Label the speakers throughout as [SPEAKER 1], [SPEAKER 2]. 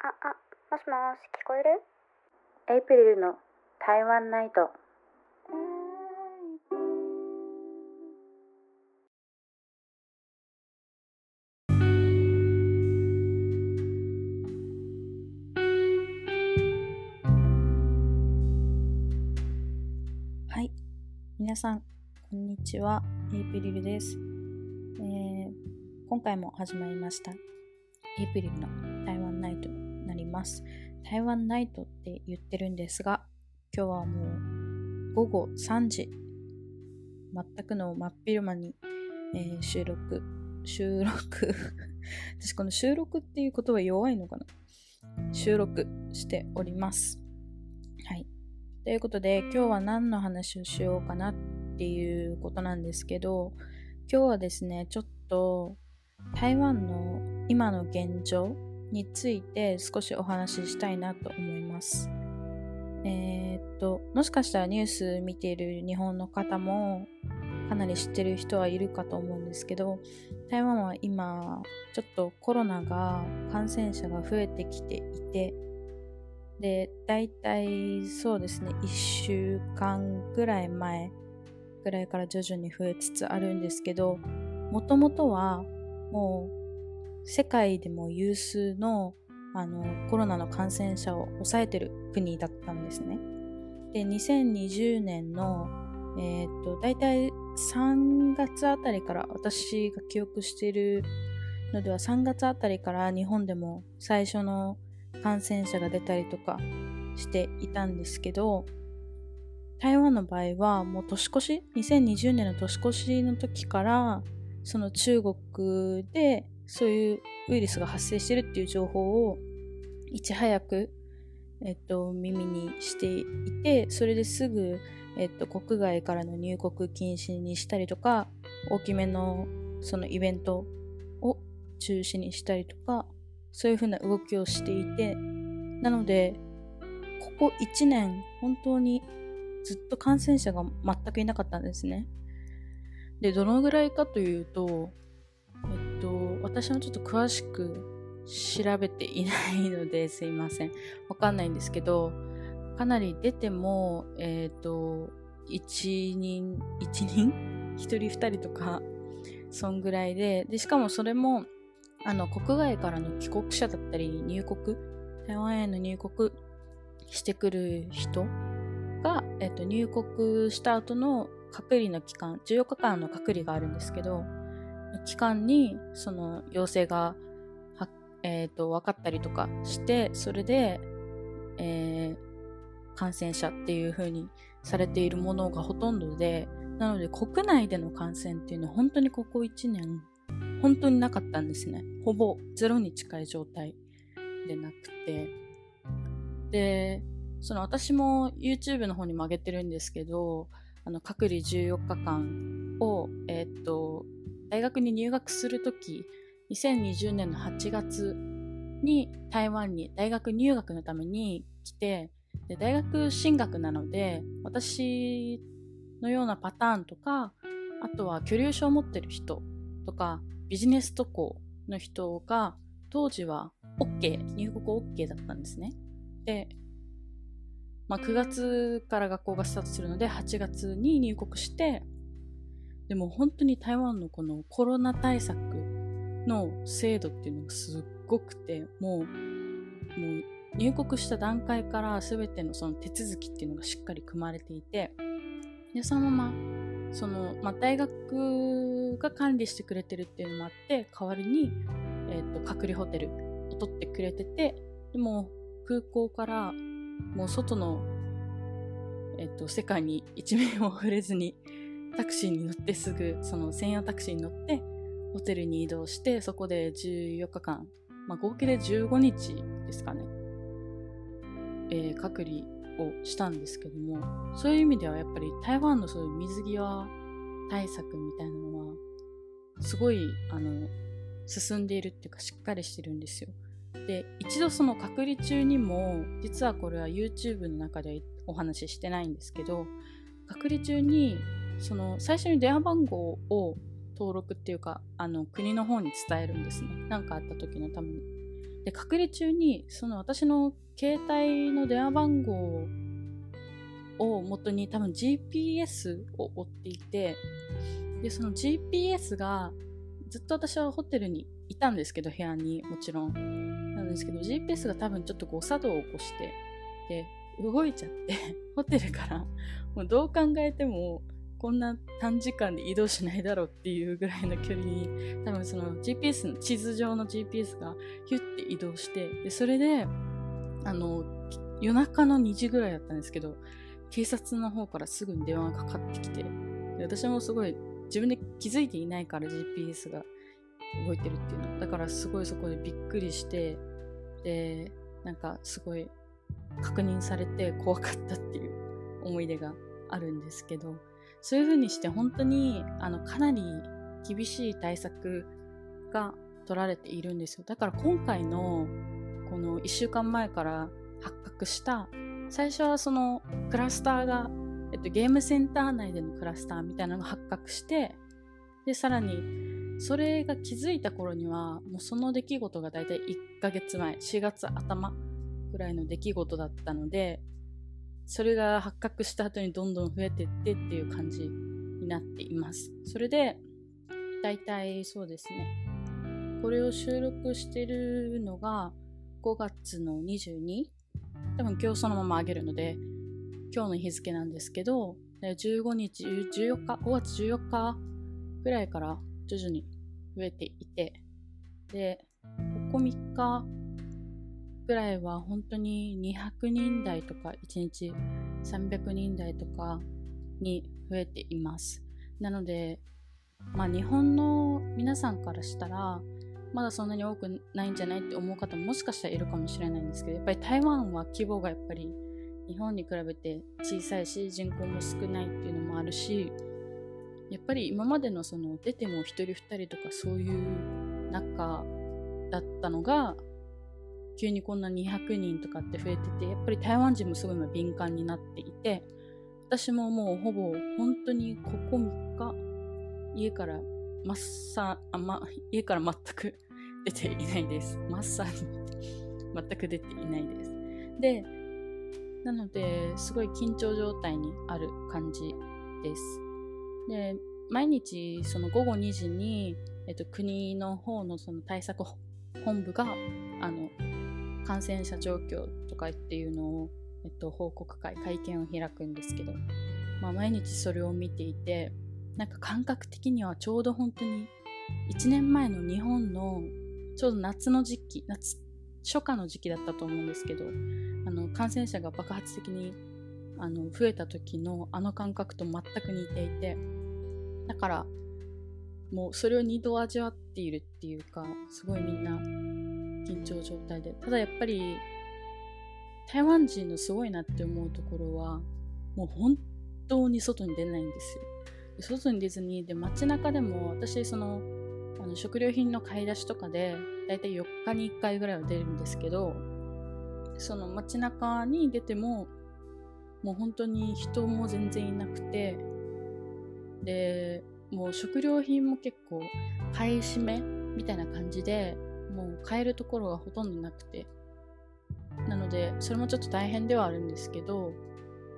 [SPEAKER 1] あ、あ、もしもし、聞こえる？
[SPEAKER 2] エイプリルの台湾ナイト。はい。皆さん、こんにちは。エイプリルです。えー、今回も始まりました。エイプリルの台湾ます。台湾ナイトって言ってるんですが、今日はもう午後3時、全くの真っ昼間に、えー収録、収録、私この収録っていう言葉弱いのかな？収録しております。はい。ということで、今日は何の話をしようかなっていうことなんですけど、今日はですね、ちょっと台湾の今の現状について少しお話ししたいなと思います。えーっと、もしかしたらニュース見ている日本の方もかなり知ってる人はいるかと思うんですけど、台湾は今、ちょっとコロナが感染者が増えてきていて、で、大体そうですね、1週間ぐらい前ぐらいから徐々に増えつつあるんですけど、もともとはもう世界でも有数のあのコロナの感染者を抑えてる国だったんですね。で、2020年の、えーと、大体3月あたりから、私が記憶しているのでは3月あたりから日本でも最初の感染者が出たりとかしていたんですけど、台湾の場合はもう年越し、2020年の年越しの時から、その中国でそういうウイルスが発生してるっていう情報をいち早く、えっと、耳にしていて、それですぐ、えっと、国外からの入国禁止にしたりとか、大きめのそのイベントを中止にしたりとか、そういうふうな動きをしていて、なので、ここ1年、本当にずっと感染者が全くいなかったんですね。で、どのぐらいかというと、えっと、私もちょっと詳しく調べていないのですいません。わかんないんですけど、かなり出ても、えっと、1人、1人 ?1 人2人とか、そんぐらいで、で、しかもそれも、あの、国外からの帰国者だったり、入国、台湾への入国してくる人が、えっと、入国した後の隔離の期間、14日間の隔離があるんですけど、期間にその陽性がは、えー、と分かったりとかしてそれで、えー感染者っていう風にされているものがほとんどでなので国内での感染っていうのは本当にここ1年本当になかったんですね。ほぼゼロに近い状態でなくて。でその私も YouTube の方にも上げてるんですけどあの隔離14日間を、えーっと大学に入学するとき、2020年の8月に台湾に大学入学のために来て、で大学進学なので、私のようなパターンとか、あとは居留証を持ってる人とか、ビジネス渡航の人が、当時は OK、入国 OK だったんですね。で、まあ、9月から学校がスタートするので、8月に入国して、でも本当に台湾のこのコロナ対策の制度っていうのがすっごくて、もう、もう入国した段階から全てのその手続きっていうのがしっかり組まれていて、で、そのまま、その、まあ、大学が管理してくれてるっていうのもあって、代わりに、えっ、と、隔離ホテルを取ってくれてて、でも空港からもう外の、えっ、と、世界に一面を触れずに、タクシーに乗ってすぐ、その専用タクシーに乗って、ホテルに移動して、そこで14日間、まあ、合計で15日ですかね、えー隔離をしたんですけども、そういう意味ではやっぱり台湾のそういう水際対策みたいなのは、すごい、あの、進んでいるっていうか、しっかりしてるんですよ。で、一度その隔離中にも、実はこれは YouTube の中でお話ししてないんですけど、隔離中に、その最初に電話番号を登録っていうか、あの、国の方に伝えるんですね。何かあった時のために。で隔離中にその私の携帯の電話番号を元に多分 GPS を追っていてでその GPS がずっと私はホテルにいたんですけど部屋にもちろんなんですけど GPS が多分ちょっと誤作動を起こしてで動いちゃって ホテルからもうどう考えてもこんな短時間で移動しないだろうっていうぐらいの距離に多分その GPS の地図上の GPS がヒュッて移動してでそれであの夜中の2時ぐらいだったんですけど警察の方からすぐに電話がかかってきてで私もすごい自分で気づいていないから GPS が動いてるっていうの。だからすごいそこでびっくりしてでなんかすごい確認されて怖かったっていう思い出があるんですけど。そういう風にして本当にあのかなり厳しい対策が取られているんですよ。だから今回のこの1週間前から発覚した最初はそのクラスターが、えっと、ゲームセンター内でのクラスターみたいなのが発覚してでさらにそれが気づいた頃にはもうその出来事が大体1ヶ月前4月頭ぐらいの出来事だったのでそれが発覚した後にどんどん増えてってっていう感じになっています。それで大体そうですね。これを収録してるのが5月の22多分今日そのまま上げるので今日の日付なんですけど15日14日5月14日ぐらいから徐々に増えていてでここ3日ぐらいは本当に200人台とか1日300人台とかに増えています。なのでまあ日本の皆さんからしたらまだそんなに多くないんじゃないって思う方ももしかしたらいるかもしれないんですけどやっぱり台湾は規模がやっぱり日本に比べて小さいし人口も少ないっていうのもあるしやっぱり今までのその出ても1人2人とかそういう中だったのが急にこんな200人とかって増えててやっぱり台湾人もすごい今敏感になっていて私ももうほぼ本当にここ3日家からマッサあ、ま、家から全く 出ていないです。マッサージ全く出ていないです。で、なので、すごい緊張状態にある感じです。で、毎日その午後2時に、えっと、国の方のその対策本部があの感染者状況とかっていうのを、えっと、報告会会見を開くんですけど、まあ、毎日それを見ていてなんか感覚的にはちょうど本当に1年前の日本のちょうど夏の時期夏初夏の時期だったと思うんですけどあの感染者が爆発的にあの増えた時のあの感覚と全く似ていてだからもうそれを2度味わっているっていうかすごいみんな緊張状態で。ただやっぱり台湾人のすごいなって思うところはもう本当に外に出ないんですよ。外に出ずにで街中でも私そのあの食料品の買い出しとかでだいたい4日に1回ぐらいは出るんですけどその街中に出てももう本当に人も全然いなくてでもう食料品も結構買い占めみたいな感じでもう買えるところがほとんどなくて。なのでそれもちょっと大変ではあるんですけど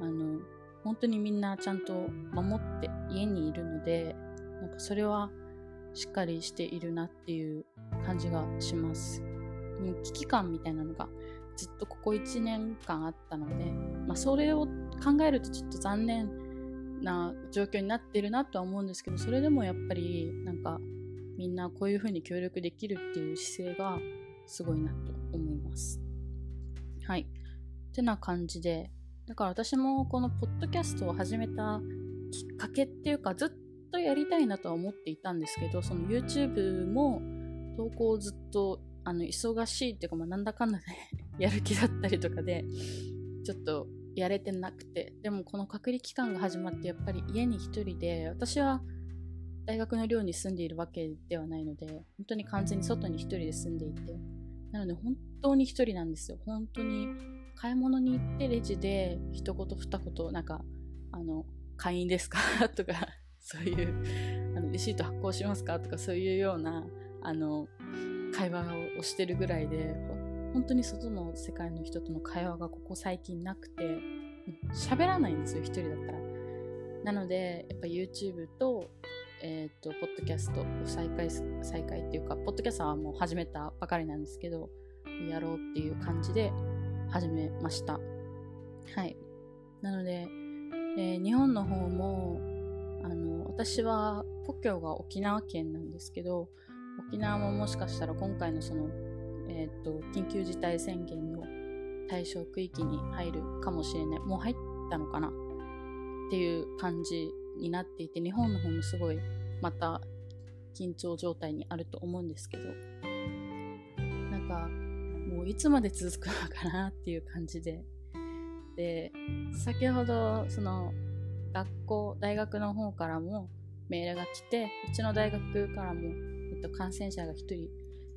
[SPEAKER 2] あの本当にみんなちゃんと守って家にいるのでなんかそれはしっかりしているなっていう感じがします。もう危機感みたいなのがずっとここ1年間あったので、まあ、それを考えるとちょっと残念な状況になってるなとは思うんですけどそれでもやっぱりなんかみんなこういうふうに協力できるっていう姿勢がすごいなと思います。はい。ってな感じでだから私もこのポッドキャストを始めたきっかけっていうかずっとやりたいなとは思っていたんですけどその YouTube も投稿をずっとあの忙しいっていうか、まあ、なんだかんだで やる気だったりとかでちょっとやれてなくてでもこの隔離期間が始まってやっぱり家に一人で私は大学の寮に住んでいるわけではないので本当に完全に外に一人で住んでいて。なので本当に一人なんですよ。本当に買い物に行ってレジで一言二言なんかあの会員ですか？とかそういうあのレシート発行しますか？とかそういうようなあの会話をしてるぐらいで本当に外の世界の人との会話がここ最近なくて喋らないんですよ一人だったら。なのでやっぱ YouTube とえっ、ー、とポッドキャストを再開再開っていうかポッドキャストはもう始めたばかりなんですけどやろうっていう感じで始めました。はい。なので、えー、日本の方もあの私は故郷が沖縄県なんですけど沖縄ももしかしたら今回のその、えーと、緊急事態宣言の対象区域に入るかもしれない。もう入ったのかなっていう感じになっていて日本の方もすごいまた緊張状態にあると思うんですけど。なんかもういつまで続くのかなっていう感じで。で先ほどその学校大学の方からもメールが来てうちの大学からも、えっと、感染者が1人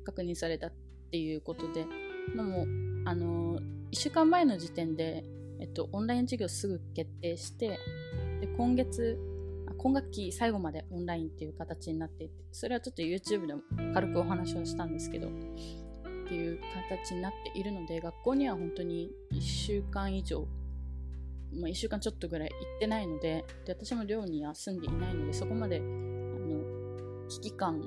[SPEAKER 2] 確認されたっていうことで。でもあの1週間前の時点で、えっと、オンライン授業すぐ決定してで今月今学期最後までオンラインっていう形になっていてそれはちょっと YouTube でも軽くお話をしたんですけどっていう形になっているので学校には本当に1週間以上まあ、1週間ちょっとぐらい行ってないのでで私も寮には住んでいないのでそこまであの危機感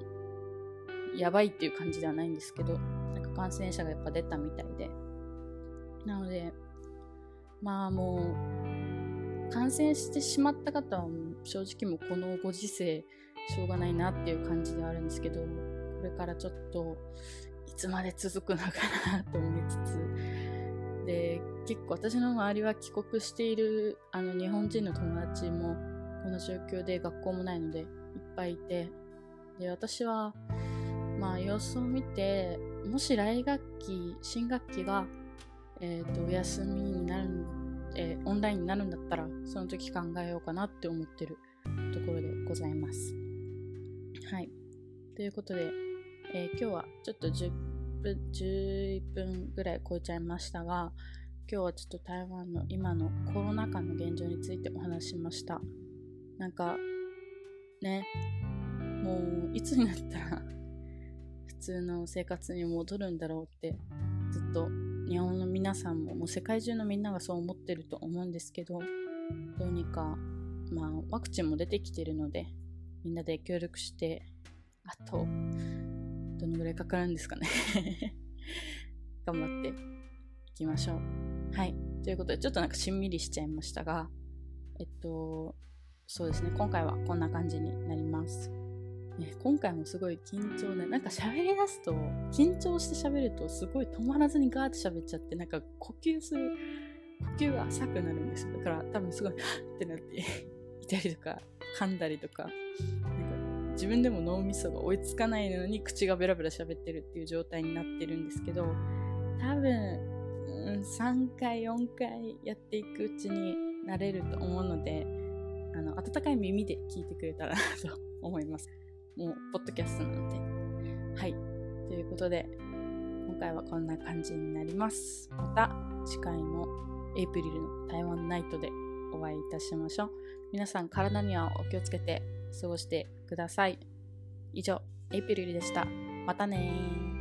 [SPEAKER 2] やばいっていう感じではないんですけどなんか感染者がやっぱ出たみたいで。なのでまあもう感染してしまった方は正直もうこのご時世しょうがないなっていう感じではあるんですけどこれからちょっといつまで続くのかなと思いつつ。で結構私の周りは帰国しているあの日本人の友達もこの状況で学校もないのでいっぱいいて。で私はまあ様子を見てもし来学期新学期が、えーと、お休みになるの、えー、オンラインになるんだったらその時考えようかなって思ってるところでございます。はい。ということで、えー、今日はちょっと10分 ,11 分ぐらい超えちゃいましたが今日はちょっと台湾の今のコロナ禍の現状についてお話しました。なんかねもういつになったら普通の生活に戻るんだろうってずっと日本の皆さんももう世界中のみんながそう思ってると思うんですけどどうにかまあワクチンも出てきてるのでみんなで協力してあとどのぐらいかかるんですかね 頑張っていきましょうはい。ということで、ちょっとなんかしんみりしちゃいましたが、えっと、そうですね、今回はこんな感じになります。ね、今回もすごい緊張で、なんか喋り出すと、緊張して喋ると、すごい止まらずにガーって喋っちゃって、なんか呼吸する、呼吸が浅くなるんですよ。だから多分すごい、ってなっていたりとか、噛んだりとか、なんか自分でも脳みそが追いつかないのに口がベラベラ喋ってるっていう状態になってるんですけど、多分、うん、3回4回やっていくうちになれると思うのであの温かい耳で聞いてくれたらなと思いますもうポッドキャストなので。はい。ということで今回はこんな感じになります。また次回のエイプリルの台湾ナイトでお会いいたしましょう。皆さん体にはお気をつけて過ごしてください。以上エイプリルでした。またね